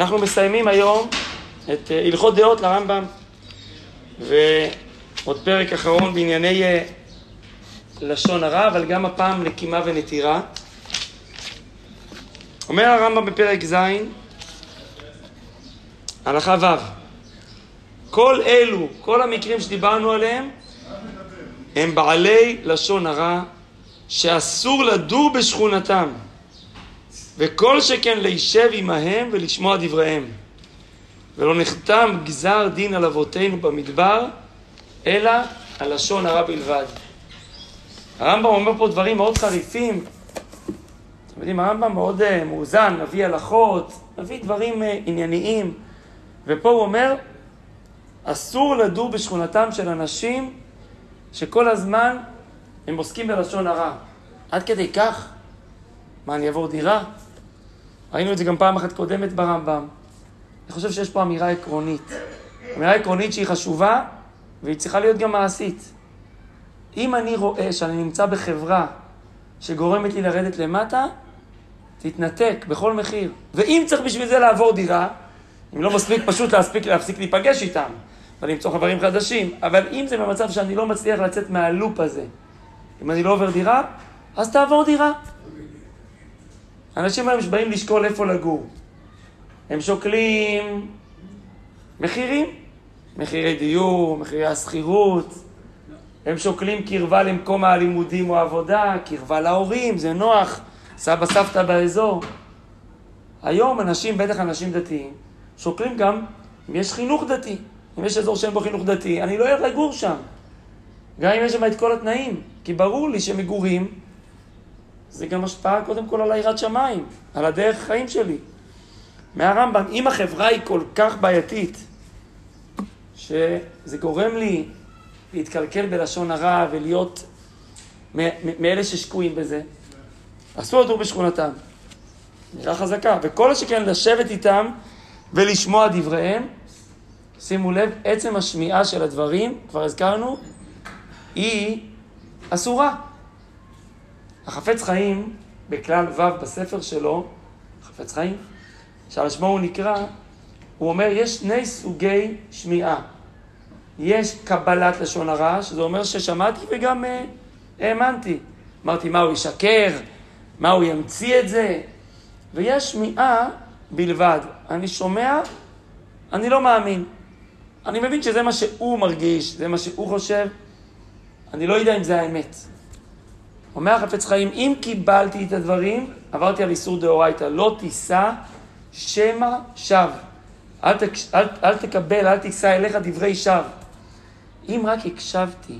אנחנו מסיימים היום את אה, הלכות דעות לרמב"ם, ועוד פרק אחרון בענייני אה, לשון הרע, אבל גם הפעם לקימה ונטירה. אומר הרמב"ם בפרק ז', הלכה ו', כל אלו, כל המקרים שדיברנו עליהם, הם בעלי לשון הרע, שאסור לדור בשכונתם. וכל שכן להישב עמהם ולשמוע דבריהם. ולא נחתם גזר דין על אבותינו במדבר, אלא על לשון הרע בלבד. הרמב"ם אומר פה דברים מאוד חריפים. אתם יודעים, הרמב"ם מאוד uh, מאוזן, מביא הלכות, מביא דברים uh, ענייניים. ופה הוא אומר, אסור לדור בשכונתם של אנשים שכל הזמן הם עוסקים בלשון הרע. עד כדי כך? מה, אני אעבור דירה? ראינו את זה גם פעם אחת קודמת ברמב"ם. אני חושב שיש פה אמירה עקרונית. אמירה עקרונית שהיא חשובה, והיא צריכה להיות גם מעשית. אם אני רואה שאני נמצא בחברה שגורמת לי לרדת למטה, תתנתק בכל מחיר. ואם צריך בשביל זה לעבור דירה, אם לא מספיק פשוט להספיק, להפסיק להיפגש איתם ולמצוא חברים חדשים, אבל אם זה במצב שאני לא מצליח לצאת מהלופ הזה, אם אני לא עובר דירה, אז תעבור דירה. אנשים היום שבאים לשקול איפה לגור. הם שוקלים מחירים, מחירי דיור, מחירי השכירות, הם שוקלים קרבה למקום הלימודים או העבודה, קרבה להורים, זה נוח, סבא סבתא באזור. היום אנשים, בטח אנשים דתיים, שוקלים גם אם יש חינוך דתי. אם יש אזור שאין בו חינוך דתי, אני לא אלך לגור שם. גם אם יש שם את כל התנאים. כי ברור לי שמגורים זה גם השפעה קודם כל על היראת שמיים, על הדרך חיים שלי. מהרמב"ם, אם החברה היא כל כך בעייתית, שזה גורם לי להתקלקל בלשון הרע ולהיות מאלה ששקועים בזה, אסור לדור בשכונתם. נראה חזקה. וכל שכן לשבת איתם ולשמוע דבריהם, שימו לב, עצם השמיעה של הדברים, כבר הזכרנו, היא אסורה. החפץ חיים, בכלל ו' בספר שלו, חפץ חיים, שעל שמו הוא נקרא, הוא אומר, יש שני סוגי שמיעה. יש קבלת לשון הרע, שזה אומר ששמעתי וגם אה, האמנתי. אמרתי, מה, הוא ישקר? מה, הוא ימציא את זה? ויש שמיעה בלבד. אני שומע, אני לא מאמין. אני מבין שזה מה שהוא מרגיש, זה מה שהוא חושב. אני לא יודע אם זה האמת. אומר החפץ חיים, אם קיבלתי את הדברים, עברתי על איסור דאורייתא, לא תישא שמא שווא. אל, תק, אל, אל תקבל, אל תישא אליך דברי שווא. אם רק הקשבתי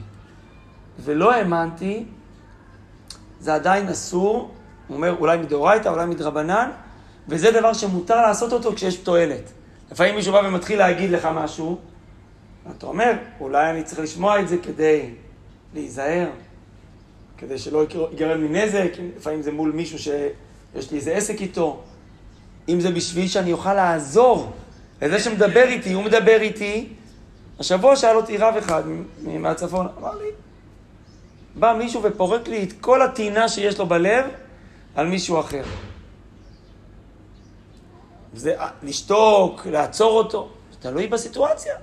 ולא האמנתי, זה עדיין אסור, הוא אומר אולי מדאורייתא, אולי מדרבנן, וזה דבר שמותר לעשות אותו כשיש תועלת. לפעמים מישהו בא ומתחיל להגיד לך משהו, ואתה אומר, אולי אני צריך לשמוע את זה כדי להיזהר, כדי שלא ייגרם לי נזק, לפעמים זה מול מישהו שיש לי איזה עסק איתו. אם זה בשביל שאני אוכל לעזור לזה שמדבר איתי, הוא מדבר איתי. השבוע שאל אותי רב אחד מהצפון, אמר לי, בא מישהו ופורק לי את כל הטינה שיש לו בלב על מישהו אחר. זה לשתוק, לעצור אותו, תלוי בסיטואציה.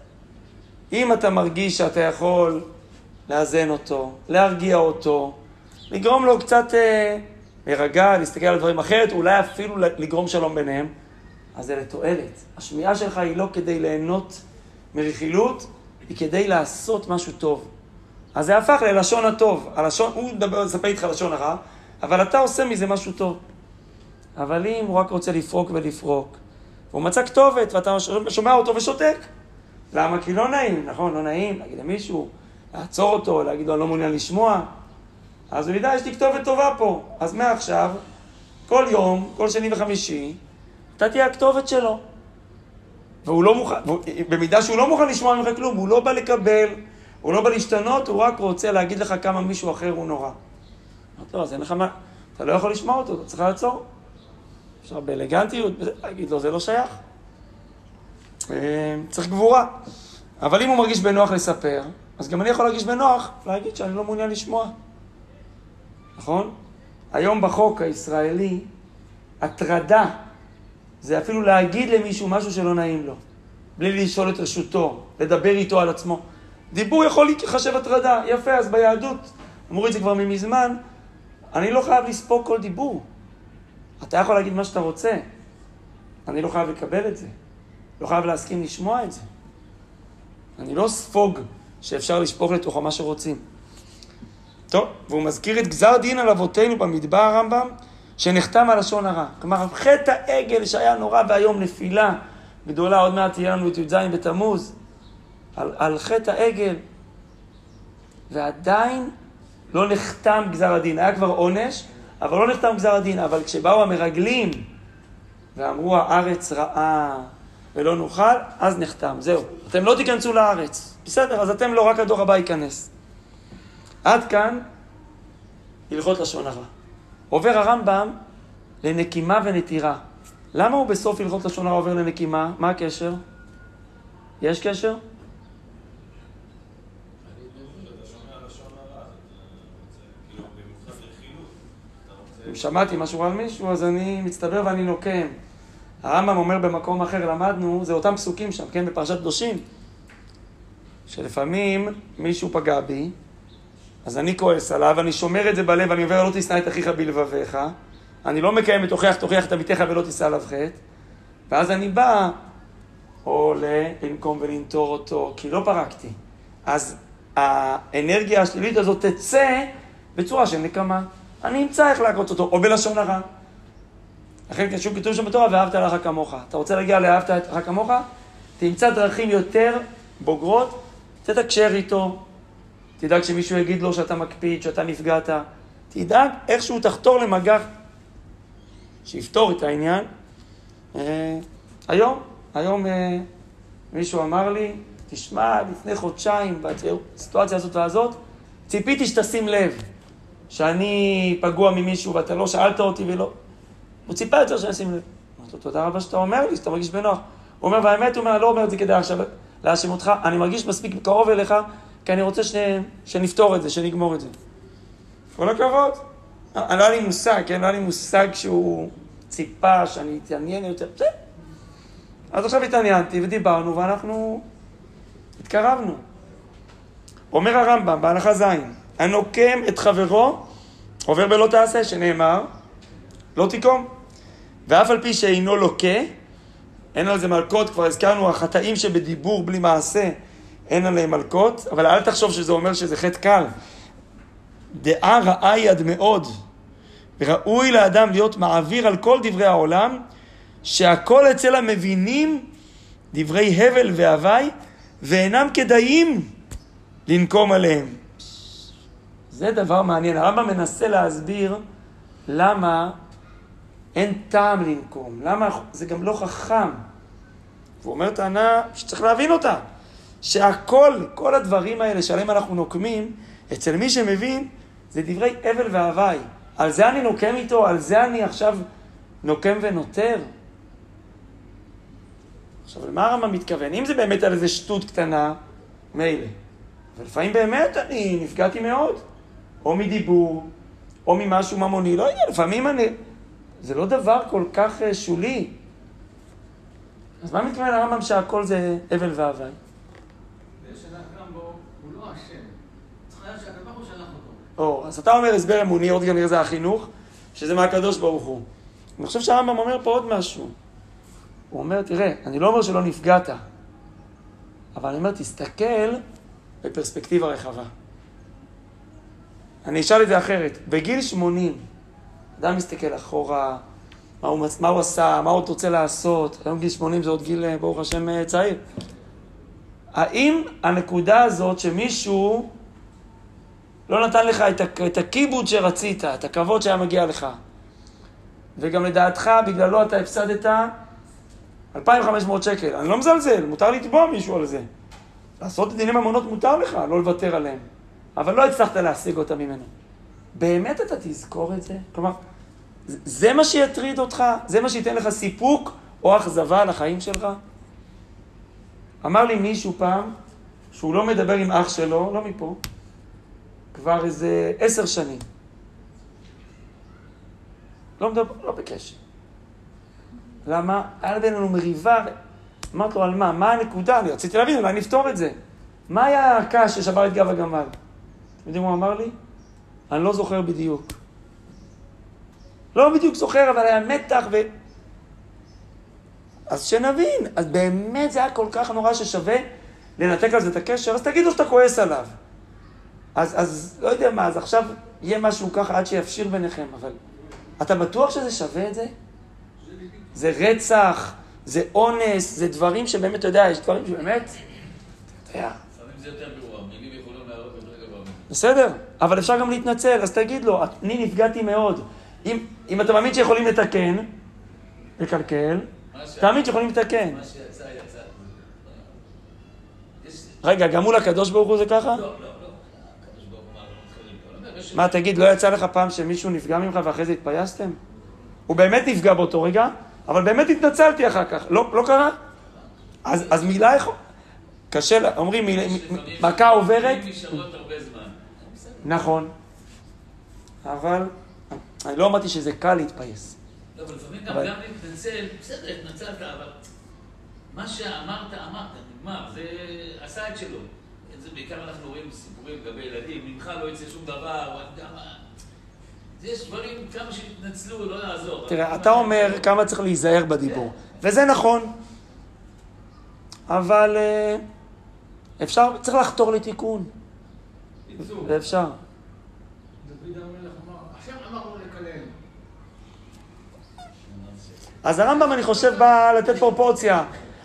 אם אתה מרגיש שאתה יכול לאזן אותו, להרגיע אותו, לגרום לו קצת אה, להירגע, להסתכל על דברים אחרת, אולי אפילו לגרום שלום ביניהם, אז זה לתועלת. השמיעה שלך היא לא כדי ליהנות מרכילות, היא כדי לעשות משהו טוב. אז זה הפך ללשון הטוב. הלשון, הוא מדבר, מספר איתך לשון הרע, אבל אתה עושה מזה משהו טוב. אבל אם הוא רק רוצה לפרוק ולפרוק, והוא מצא כתובת ואתה שומע אותו ושותק, למה? כי לא נעים, נכון? לא נעים להגיד למישהו, לעצור אותו, להגיד לו אני לא מעוניין לשמוע. אז הוא ידע, יש לי כתובת טובה פה. אז מעכשיו, כל יום, כל שני וחמישי, אתה תהיה הכתובת שלו. והוא לא מוכן, במידה שהוא לא מוכן לשמוע ממך כלום, הוא לא בא לקבל, הוא לא בא להשתנות, הוא רק רוצה להגיד לך כמה מישהו אחר הוא נורא. אמרתי לו, אז אין לך מה, אתה לא יכול לשמוע אותו, אתה צריך לעצור. אפשר באלגנטיות, להגיד לו, זה לא שייך. אה, צריך גבורה. אבל אם הוא מרגיש בנוח לספר, אז גם אני יכול להרגיש בנוח להגיד שאני לא מעוניין לשמוע. נכון? היום בחוק הישראלי, הטרדה זה אפילו להגיד למישהו משהו שלא נעים לו, בלי לשאול את רשותו, לדבר איתו על עצמו. דיבור יכול להיחשב הטרדה, יפה, אז ביהדות, אמרו את זה כבר ממזמן, אני לא חייב לספוג כל דיבור. אתה יכול להגיד מה שאתה רוצה, אני לא חייב לקבל את זה. לא חייב להסכים לשמוע את זה. אני לא ספוג שאפשר לשפוך לתוכו מה שרוצים. טוב, והוא מזכיר את גזר דין על אבותינו במדבר הרמב"ם, שנחתם על לשון הרע. כלומר, חטא העגל שהיה נורא ואיום, נפילה גדולה, עוד מעט תהיה לנו את י"ז בתמוז, על, על חטא העגל, ועדיין לא נחתם גזר הדין. היה כבר עונש, אבל לא נחתם גזר הדין. אבל כשבאו המרגלים ואמרו הארץ רעה ולא נוכל, אז נחתם. זהו. אתם לא תיכנסו לארץ. בסדר, אז אתם לא, רק הדור הבא ייכנס. עד כאן הלכות לשון הרע. עובר הרמב"ם לנקימה ונטירה. למה הוא בסוף הלכות לשון הרע עובר לנקימה? מה הקשר? יש קשר? אם שמעתי משהו על מישהו, אז אני מצטבר ואני נוקם. הרמב"ם אומר במקום אחר, למדנו, זה אותם פסוקים שם, כן, בפרשת קדושים, שלפעמים מישהו פגע בי, אז אני כועס עליו, אני שומר את זה בלב, אני עובר לא תשנא את אחיך בלבביך, אני לא מקיים את תוכיח תוכיח את עמיתך ולא תישא עליו חטא, ואז אני בא או לנקום ולנטור אותו, כי לא פרקתי. אז האנרגיה השלילית הזאת תצא בצורה של נקמה. אני אמצא איך לעקוץ אותו, או בלשון הרע. לכן כשוב כתוב שם בתורה, ואהבת לך כמוך. אתה רוצה להגיע לאהבת לך כמוך? תמצא דרכים יותר בוגרות, תתקשר איתו, תדאג שמישהו יגיד לו שאתה מקפיד, שאתה נפגעת, תדאג איכשהו תחתור למגע שיפתור את העניין. אה, היום, היום אה, מישהו אמר לי, תשמע, לפני חודשיים, בסיטואציה הזאת והזאת, ציפיתי שתשים לב שאני פגוע ממישהו ואתה לא שאלת אותי ולא... הוא ציפה יותר שאני אשים לב. אמרתי לו, תודה רבה שאתה אומר לי, שאתה מרגיש בנוח. הוא אומר, והאמת, הוא אומר, אני לא אומר את זה כדי עכשיו להאשים אותך, אני מרגיש מספיק קרוב אליך, כי אני רוצה שני, שנפתור את זה, שנגמור את זה. כל הכבוד. לא היה לי מושג, כן? לא היה לי מושג שהוא ציפה שאני אתעניין יותר. בסדר. אז עכשיו התעניינתי ודיברנו ואנחנו התקרבנו. אומר הרמב"ם בהלכה ז', הנוקם את חברו עובר בלא תעשה, שנאמר, לא תיקום. ואף על פי שאינו לוקה, אין על זה מלקות, כבר הזכרנו, החטאים שבדיבור בלי מעשה, אין עליהם מלקות, אבל אל תחשוב שזה אומר שזה חטא קל. דעה רעה היא עד מאוד, וראוי לאדם להיות מעביר על כל דברי העולם, שהכל אצל המבינים דברי הבל והווי, ואינם כדאיים לנקום עליהם. זה דבר מעניין. הרמב"ם מנסה להסביר למה אין טעם לנקום, למה זה גם לא חכם. והוא אומר טענה שצריך להבין אותה, שהכל, כל הדברים האלה שעליהם אנחנו נוקמים, אצל מי שמבין, זה דברי הבל והווי. על זה אני נוקם איתו, על זה אני עכשיו נוקם ונותר. עכשיו, למה הרמב"ם מתכוון? אם זה באמת על איזה שטות קטנה, מילא. אבל לפעמים באמת אני נפגעתי מאוד. או מדיבור, או ממשהו ממוני, לא יודע, לפעמים אני... זה לא דבר כל כך אה, שולי. אז מה מתכוון הרמב"ם שהכל זה הבל והווי? או, אז אתה אומר הסבר אמוני, עוד כנראה זה החינוך, שזה מהקדוש ברוך הוא. אני חושב שהרמב"ם אומר פה עוד משהו. הוא אומר, תראה, אני לא אומר שלא נפגעת, אבל אני אומר, תסתכל בפרספקטיבה רחבה. אני אשאל את זה אחרת. בגיל 80, אדם מסתכל אחורה, מה הוא, מה הוא עשה, מה הוא עוד רוצה לעשות, היום גיל 80 זה עוד גיל, אה, ברוך השם, אה, צעיר. האם הנקודה הזאת שמישהו לא נתן לך את, הכיבוד שרצית, את הכבוד שהיה מגיע לך, וגם לדעתך, בגללו אתה הפסדת 2,500 שקל. אני לא מזלזל, מותר לתבוע מישהו על זה. לעשות את דיני ממונות מותר לך, לא לוותר עליהם. אבל לא הצלחת להשיג אותה ממנו. באמת אתה תזכור את זה? כלומר, זה מה שיטריד אותך? זה מה שייתן לך סיפוק או אכזבה על החיים שלך? אמר לי מישהו פעם שהוא לא מדבר עם אח שלו, לא מפה, כבר איזה עשר שנים. לא מדבר, לא בקשר. למה? היה בינינו מריבה, אמרתי לו, על מה? מה הנקודה? אני רציתי להבין, אולי נפתור את זה. מה היה הקש ששבר את גב הגמל? אתם יודעים מה הוא אמר לי? אני לא זוכר בדיוק. לא בדיוק זוכר, אבל היה מתח ו... אז שנבין, אז באמת זה היה כל כך נורא ששווה לנתק על זה את הקשר, אז תגידו שאתה כועס עליו. אז, אז לא יודע מה, אז עכשיו יהיה משהו ככה עד שיפשיר ביניכם, אבל אתה בטוח שזה שווה את זה? זה רצח, זה אונס, זה דברים שבאמת, אתה יודע, יש דברים שבאמת, אתה יודע. בסדר, אבל אפשר גם להתנצל, אז תגיד לו, אני נפגעתי מאוד. אם, אם אתה מאמין שיכולים לתקן, לקלקל, תאמין שיכולים לתקן. רגע, גם מול הקדוש ברוך הוא זה ככה? לא, לא, לא. מה, תגיד, לא יצא לך פעם שמישהו נפגע ממך ואחרי זה התפייסתם? הוא באמת נפגע באותו רגע, אבל באמת התנצלתי אחר כך. לא, לא קרה? אז, אז מילה יכול... קשה, אומרים, מכה עוברת... נכון. אבל אני לא אמרתי שזה קל להתפייס. לא, אבל לפעמים גם להתנצל, בסדר, התנצלת, אבל מה שאמרת, אמרת, נגמר, זה עשה את שלו. זה בעיקר אנחנו רואים סיפורים לגבי ילדים, ממך לא יצא שום דבר, יש דברים, כמה שהתנצלו, לא יעזור. תראה, אתה אומר כמה צריך להיזהר בדיבור, וזה נכון, אבל אה, אפשר, צריך לחתור לתיקון. ואפשר. אז הרמב"ם, אני חושב, בא לתת פרופורציה.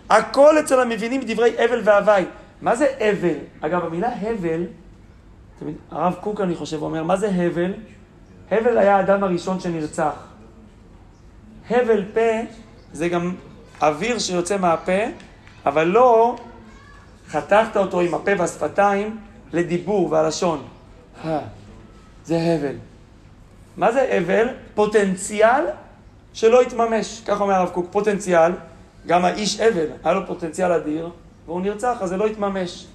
הכל אצל המבינים דברי אבל והווי. מה זה אבל? אגב, המילה הבל, הרב קוק, אני חושב, אומר, מה זה הבל? הבל היה האדם הראשון שנרצח. הבל פה זה גם אוויר שיוצא מהפה, אבל לא חתכת אותו עם הפה והשפתיים לדיבור והלשון. זה הבל. מה זה הבל? פוטנציאל שלא התממש. כך אומר הרב קוק, פוטנציאל, גם האיש הבל, היה לו פוטנציאל אדיר, והוא נרצח, אז זה לא התממש.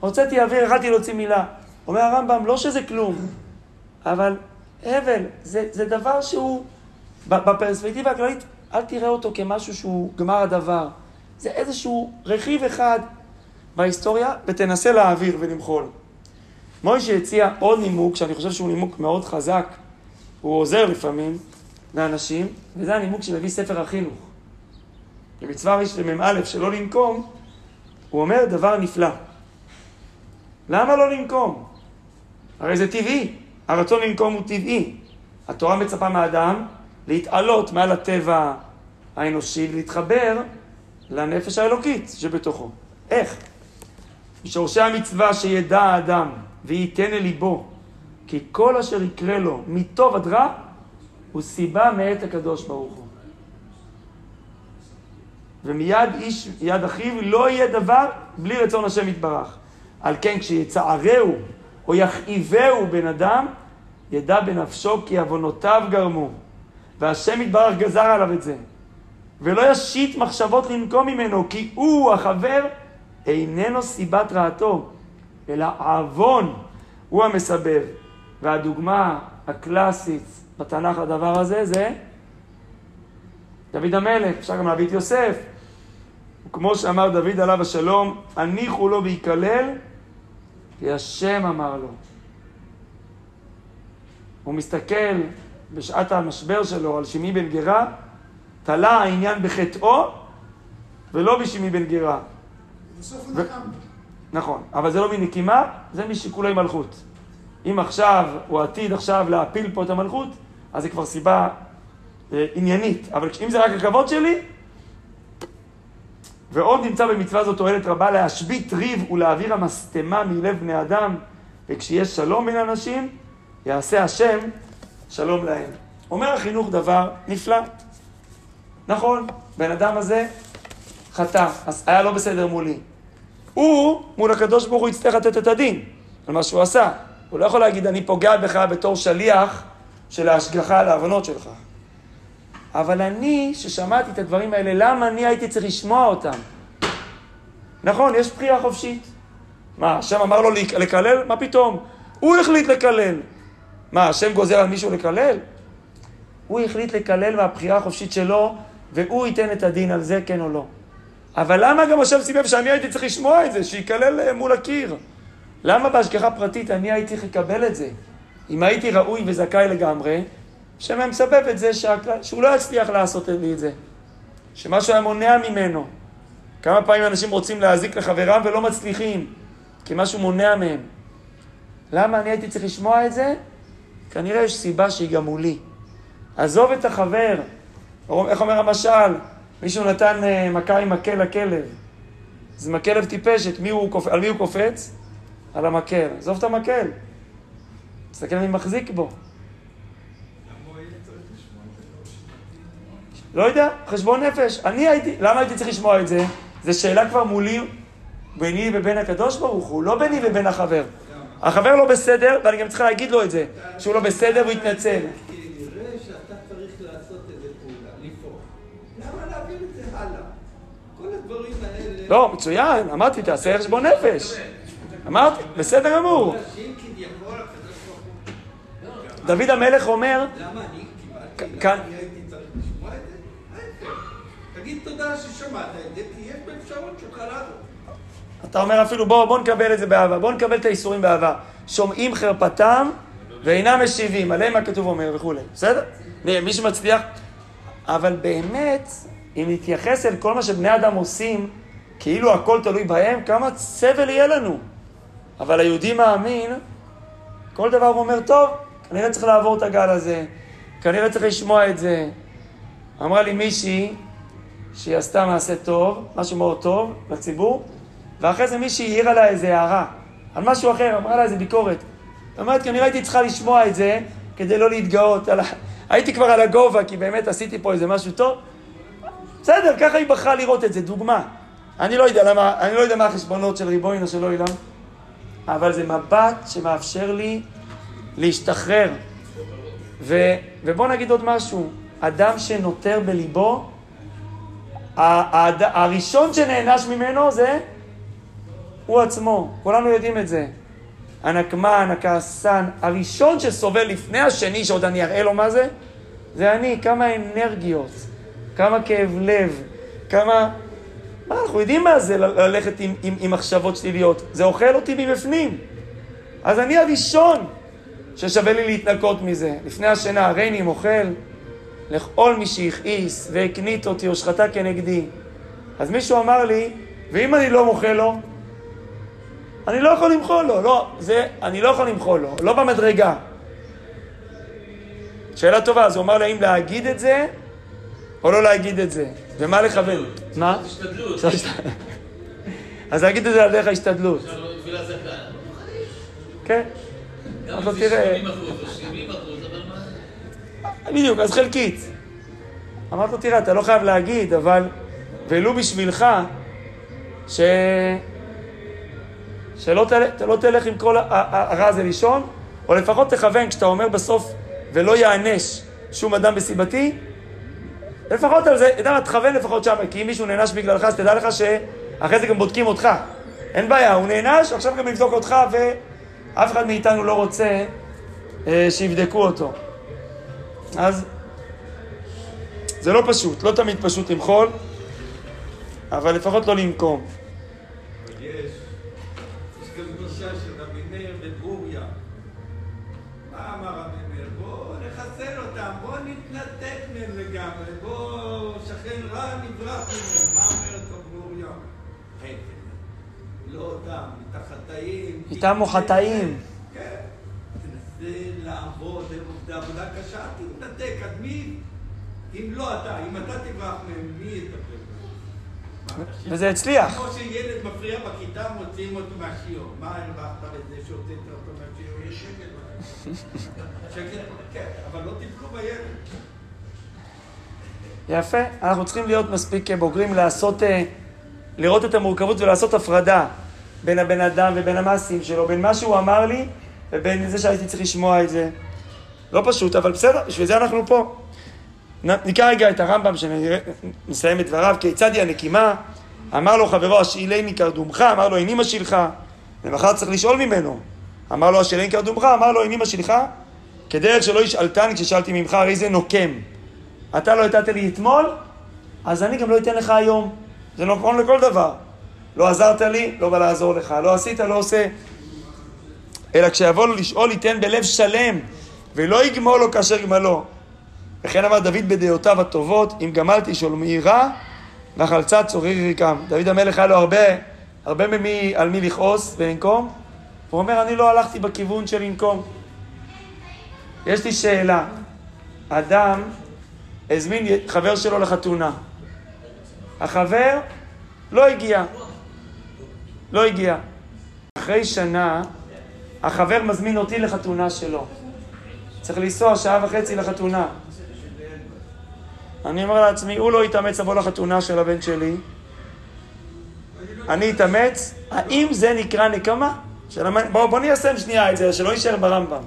הוצאתי אוויר, יכלתי להוציא מילה. אומר הרמב"ם, לא שזה כלום, אבל הבל, זה, זה דבר שהוא, בפרספקטיבה הכללית, אל תראה אותו כמשהו שהוא גמר הדבר. זה איזשהו רכיב אחד בהיסטוריה, ותנסה להעביר ולמחול. מוישה הציע עוד נימוק, שאני חושב שהוא נימוק מאוד חזק, הוא עוזר לפעמים לאנשים, וזה הנימוק שמביא ספר החינוך. במצווה מ"א שלא לנקום, הוא אומר דבר נפלא. למה לא לנקום? הרי זה טבעי, הרצון לנקום הוא טבעי. התורה מצפה מהאדם להתעלות מעל הטבע האנושי ולהתחבר לנפש האלוקית שבתוכו. איך? משורשי המצווה שידע האדם וייתן אל ליבו כי כל אשר יקרה לו מטוב עד רע הוא סיבה מאת הקדוש ברוך הוא. ומיד איש יד אחיו לא יהיה דבר בלי רצון השם יתברך. על כן כשיצערהו או יכאיבהו בן אדם, ידע בנפשו כי עוונותיו גרמו, והשם יתברך גזר עליו את זה. ולא ישית מחשבות לנקום ממנו, כי הוא, החבר, איננו סיבת רעתו, אלא עוון הוא המסבב. והדוגמה הקלאסית בתנ"ך לדבר הזה זה דוד המלך, אפשר גם להביא את יוסף. כמו שאמר דוד עליו השלום, הניחו לו ויקלל, כי השם אמר לו. הוא מסתכל בשעת המשבר שלו על שמעי בן גרה, תלה העניין בחטאו ולא בשמעי בן גרה. בסוף הוא נקם. נכון, אבל זה לא מנקימה, זה משיקולי מלכות. אם עכשיו, הוא עתיד עכשיו להפיל פה את המלכות, אז זה כבר סיבה אה, עניינית. אבל אם זה רק הכבוד שלי, ועוד נמצא במצווה זו תועלת רבה להשבית ריב ולהעביר המשטמה מלב בני אדם, וכשיש שלום בין אנשים, יעשה השם שלום להם. אומר החינוך דבר נפלא. נכון, בן אדם הזה חטא, אז היה לא בסדר מולי. הוא, מול הקדוש ברוך הוא, יצטרך לתת את הדין על מה שהוא עשה. הוא לא יכול להגיד, אני פוגע בך בתור שליח של ההשגחה על העוונות שלך. אבל אני, ששמעתי את הדברים האלה, למה אני הייתי צריך לשמוע אותם? נכון, יש בחירה חופשית. מה, השם אמר לו לקלל? מה פתאום? הוא החליט לקלל. מה, השם גוזר על מישהו לקלל? הוא החליט לקלל מהבחירה החופשית שלו, והוא ייתן את הדין על זה, כן או לא. אבל למה גם השם סיבב שאני הייתי צריך לשמוע את זה, שיקלל אה, מול הקיר? למה בהשגחה פרטית אני הייתי צריך לקבל את זה? אם הייתי ראוי וזכאי לגמרי, השם מסבב את זה שהכלל, שהוא לא יצליח לעשות לי את זה. שמשהו היה מונע ממנו. כמה פעמים אנשים רוצים להזיק לחברם ולא מצליחים, כי משהו מונע מהם. למה אני הייתי צריך לשמוע את זה? כנראה יש סיבה שהיא גם מולי. עזוב את החבר, איך אומר המשל? מישהו נתן אה, מכה עם מקל לכלב. אז אם הכלב טיפש, מי הוא, על מי הוא קופץ? על המקל. עזוב את המקל. תסתכל מי מחזיק בו. לא יודע, חשבון נפש. אני הייתי, למה הייתי צריך לשמוע את זה? זו שאלה כבר מולי, ביני ובין הקדוש ברוך הוא, לא ביני ובין החבר. החבר לא בסדר, ואני גם צריכה להגיד לו את זה, שהוא לא בסדר והוא יתנצל. לא, מצוין, אמרתי, תעשה חשבון נפש. אמרתי, בסדר גמור. דוד המלך אומר... למה אני קיבלתי? הייתי צריך לשמוע את זה? תגיד תודה ששמעת את זה, כי יש באפשרות שלך לעזור. אתה אומר אפילו, בוא, בוא נקבל את זה באהבה, בוא נקבל את האיסורים באהבה. שומעים חרפתם ואינם משיבים, עליהם הכתוב אומר וכולי. בסדר? מי שמצליח... אבל באמת, אם נתייחס אל כל מה שבני אדם עושים, כאילו הכל תלוי בהם, כמה סבל יהיה לנו. אבל היהודי מאמין, כל דבר הוא אומר, טוב, כנראה צריך לעבור את הגל הזה, כנראה צריך לשמוע את זה. אמרה לי מישהי שהיא עשתה מעשה טוב, משהו מאוד טוב לציבור, ואחרי זה מישהי העירה לה איזה הערה על משהו אחר, אמרה לה איזה ביקורת. היא אומרת, כנראה הייתי צריכה לשמוע את זה כדי לא להתגאות. על... הייתי כבר על הגובה, כי באמת עשיתי פה איזה משהו טוב. בסדר, ככה היא בחרה לראות את זה, דוגמה. אני לא יודע למה, אני לא יודע מה החשבונות של ריבונו של אילם, אבל זה מבט שמאפשר לי להשתחרר. ו, ובוא נגיד עוד משהו, אדם שנותר בליבו, הראשון שנענש ממנו זה הוא עצמו, כולנו יודעים את זה. הנקמן, הכעסן, הראשון שסובל לפני השני, שעוד אני אראה לו מה זה, זה אני, כמה אנרגיות, כמה כאב לב, כמה... מה, אנחנו יודעים מה זה ללכת עם, עם, עם מחשבות שליליות, זה אוכל אותי מבפנים. אז אני הראשון ששווה לי להתנקות מזה. לפני השינה, הריני מוכל, לכל מי שהכעיס והקנית אותי או שחטא כנגדי. אז מישהו אמר לי, ואם אני לא מוכל לו? אני לא יכול למחול לו, לא, זה, אני לא יכול למחול לו, לא במדרגה. שאלה טובה, אז הוא אמר לי האם להגיד את זה או לא להגיד את זה, ומה לכוון? מה? השתדלות. אז להגיד את זה על דרך ההשתדלות. כן. גם אם זה 80 אחוז או 70 אחוז, אבל מה... בדיוק, אז חלקית. אמרתי לו, תראה, אתה לא חייב להגיד, אבל ולו בשבילך, ש... שלא תל... לא תלך עם כל הרע הזה לישון, או לפחות תכוון כשאתה אומר בסוף ולא יענש שום אדם בסיבתי, לפחות על זה, אתה יודע מה, תכוון לפחות שם, כי אם מישהו נענש בגללך, אז תדע לך שאחרי זה גם בודקים אותך. אין בעיה, הוא נענש, עכשיו גם נבדוק אותך, ואף אחד מאיתנו לא רוצה אה, שיבדקו אותו. אז זה לא פשוט, לא תמיד פשוט למחול, אבל לפחות לא לנקום. או חטאים. כן, תנסה לעבוד, זה עבודה קשה, תתנתק, עד מי, אם לא אתה, אם אתה תברח מהם, מי יטפל וזה הצליח. כמו שילד מפריע בכיתה, מוציאים אותו מהשיעור. מה הרווחת בזה שהוצאת אותו מהשיעור? יש שקט. שקט, כן, אבל לא טיפלו בילד. יפה, אנחנו צריכים להיות מספיק בוגרים לעשות, אה, לראות את המורכבות ולעשות הפרדה. בין הבן אדם ובין המעשים שלו, בין מה שהוא אמר לי ובין זה שהייתי צריך לשמוע את זה. לא פשוט, אבל בסדר, בשביל זה אנחנו פה. נקרא רגע את הרמב"ם, שנסיים את דבריו, כיצד היא הנקימה? אמר לו חברו, השאילני קרדומך, אמר לו, איני משילך. למחר צריך לשאול ממנו. אמר לו, השאילני קרדומך, אמר לו, איני משילך. כדרך שלא ישאלתני כששאלתי ממך, הרי זה נוקם. אתה לא נתת לי אתמול, אז אני גם לא אתן לך היום. זה נכון לכל דבר. לא עזרת לי, לא בא לעזור לך. לא עשית, לא עושה. אלא כשיבוא לו לשאול, ייתן בלב שלם, ולא יגמול לו כאשר גמלו. וכן אמר דוד בדעותיו הטובות, אם גמלתי שולמי רע, נחלצה צורי ריקם. דוד המלך היה לו הרבה, הרבה ממי, על מי לכעוס ולנקום. הוא אומר, אני לא הלכתי בכיוון של לנקום. יש לי שאלה. אדם הזמין חבר שלו לחתונה. החבר לא הגיע. לא הגיע. אחרי שנה, החבר מזמין אותי לחתונה שלו. צריך לנסוע שעה וחצי לחתונה. אני אומר לעצמי, הוא לא יתאמץ לבוא לחתונה של הבן שלי, אני אתאמץ, האם זה נקרא נקמה? בואו בוא ניישם שנייה את זה, שלא יישאר ברמב"ם.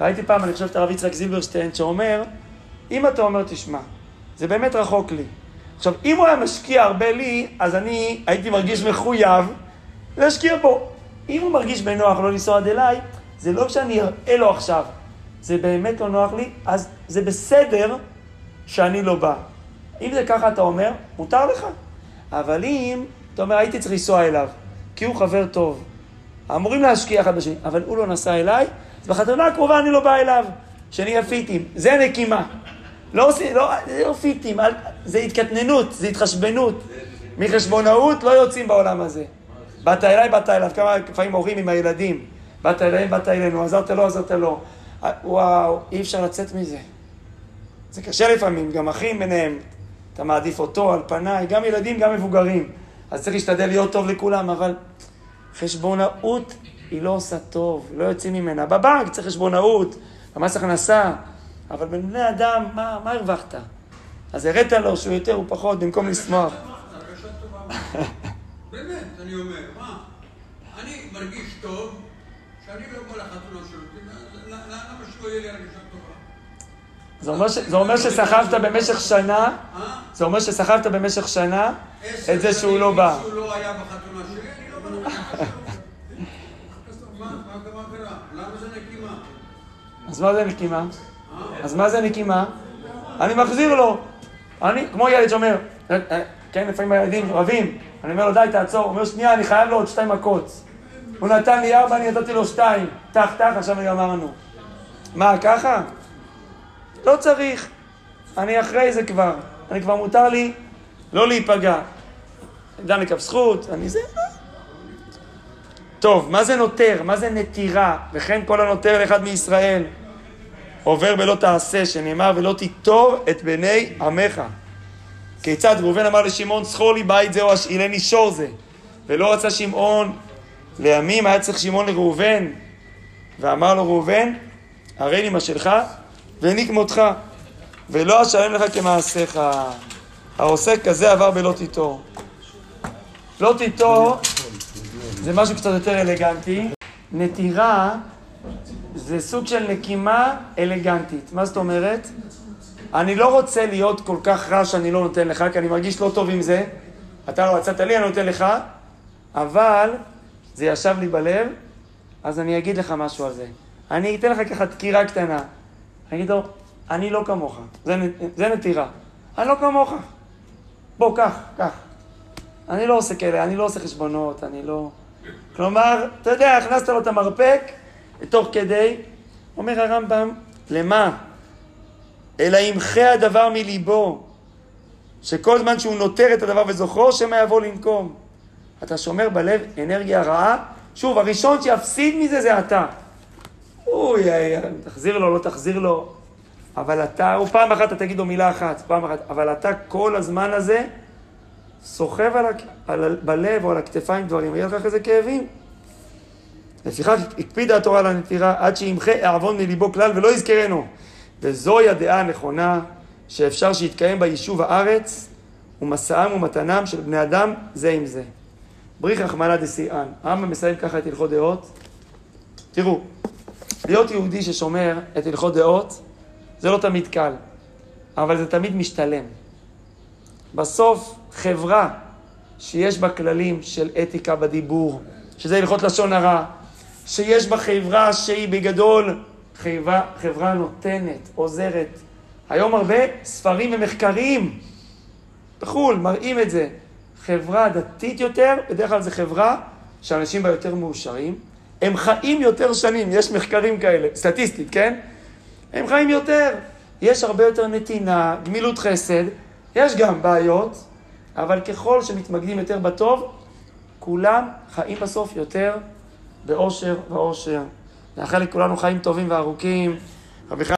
ראיתי פעם, אני חושב את הרב יצחק זילברשטיין, שאומר, אם אתה אומר, תשמע, זה באמת רחוק לי. עכשיו, אם הוא היה משקיע הרבה לי, אז אני הייתי מרגיש מחויב להשקיע בו. אם הוא מרגיש בנוח לא לנסוע עד אליי, זה לא שאני אראה לו עכשיו. זה באמת לא נוח לי, אז זה בסדר שאני לא בא. אם זה ככה אתה אומר, מותר לך. אבל אם אתה אומר, הייתי צריך לנסוע אליו, כי הוא חבר טוב, אמורים להשקיע אחד בשני, אבל הוא לא נסע אליי, אז בחתונה הקרובה אני לא בא אליו, שנהיה פיטים. זה נקימה. לא עושים, לא, זה לא פיטים, זה התקטננות, זה התחשבנות. מחשבונאות לא יוצאים בעולם הזה. באת אליי, באת אליו, כמה לפעמים הורים עם הילדים. באת אליהם, באת אלינו, עזרת לו, עזרת לו. וואו, אי אפשר לצאת מזה. זה קשה לפעמים, גם אחים ביניהם. אתה מעדיף אותו על פניי, גם ילדים, גם מבוגרים. אז צריך להשתדל להיות טוב לכולם, אבל חשבונאות היא לא עושה טוב, לא יוצאים ממנה. בבנק צריך חשבונאות, במס הכנסה, אבל בין בני אדם, מה, מה הרווחת? אז הראת לו שהוא יותר, הוא פחות, במקום לשמוח. באמת, אני אומר, מה? אני מרגיש טוב שאני לא בא לחתונה שלו, למה שלא יהיה לי הרגשה טובה? זה אומר, ש... זה אומר שסחבת במשך שנה, אה? זה אומר שסחבת במשך שנה את זה שהוא לא בא. שהוא לא היה בחתונה שלי, אני לא בא לחתונה? אז מה זה נקימה? אה? אז מה זה נקימה? אני מחזיר לו. אני, כמו ילד שאומר, אה, אה, כן, לפעמים הילדים רבים, אני אומר לו, די, תעצור. הוא אומר, שנייה, אני חייב לו עוד שתיים מכות. הוא נתן לי ארבע, אני נתתי לו שתיים. טח, טח, עכשיו גמרנו. מה, ככה? לא צריך. אני אחרי זה כבר. אני כבר מותר לי לא להיפגע. דן לכף זכות, אני זה... טוב, מה זה נותר? מה זה נטירה? וכן כל הנותר לאחד מישראל עובר בלא תעשה, שנאמר ולא תיטור את בני עמך. כיצד ראובן אמר לשמעון, זכור לי בית זה או השאילני שור זה. ולא רצה שמעון, לימים היה צריך שמעון לראובן, ואמר לו ראובן, הרי לי מה שלך, ואני כמותך, ולא אשלם לך כמעשיך. העושה כזה עבר בלא תיטור. לא תיטור זה משהו קצת יותר אלגנטי. נטירה זה סוג של נקימה אלגנטית. מה זאת אומרת? אני לא רוצה להיות כל כך רע שאני לא נותן לך, כי אני מרגיש לא טוב עם זה. אתה לא רצית לי, אני נותן לך, אבל זה ישב לי בלב, אז אני אגיד לך משהו על זה. אני אתן לך ככה דקירה קטנה. אני אגיד לו, אני לא כמוך, זה, זה נטירה. אני לא כמוך. בוא, קח, קח. אני לא עושה כאלה, אני לא עושה חשבונות, אני לא... כלומר, אתה יודע, הכנסת לו את המרפק, תוך כדי, אומר הרמב"ם, למה? אלא ימחה הדבר מליבו, שכל זמן שהוא נותר את הדבר וזוכרו, שמא יבוא לנקום. אתה שומר בלב אנרגיה רעה, שוב, הראשון שיפסיד מזה זה אתה. אוי, תחזיר לו, לא תחזיר לו, אבל אתה, הוא פעם אחת אתה תגיד לו מילה אחת, פעם אחת, אבל אתה כל הזמן הזה סוחב על, על, בלב או על הכתפיים דברים, יהיה לך אחרי זה כאבים. לפיכך הקפידה התורה על הנטירה עד שימחה העוון מליבו כלל ולא יזכרנו. וזוהי הדעה הנכונה שאפשר שיתקיים בה יישוב הארץ ומסעם ומתנם של בני אדם זה עם זה. בריך רחמנא דסיאן. הרמב"ם מסיים ככה את הלכות דעות. תראו, להיות יהודי ששומר את הלכות דעות זה לא תמיד קל, אבל זה תמיד משתלם. בסוף חברה שיש בה כללים של אתיקה בדיבור, שזה הלכות לשון הרע, שיש בה חברה שהיא בגדול חברה, חברה נותנת, עוזרת. היום הרבה ספרים ומחקרים בחו"ל מראים את זה. חברה דתית יותר, בדרך כלל זו חברה שאנשים בה יותר מאושרים. הם חיים יותר שנים, יש מחקרים כאלה, סטטיסטית, כן? הם חיים יותר. יש הרבה יותר נתינה, גמילות חסד, יש גם בעיות, אבל ככל שמתמקדים יותר בטוב, כולם חיים בסוף יותר באושר ואושר. נאחל לכולנו חיים טובים וארוכים. רבי חיים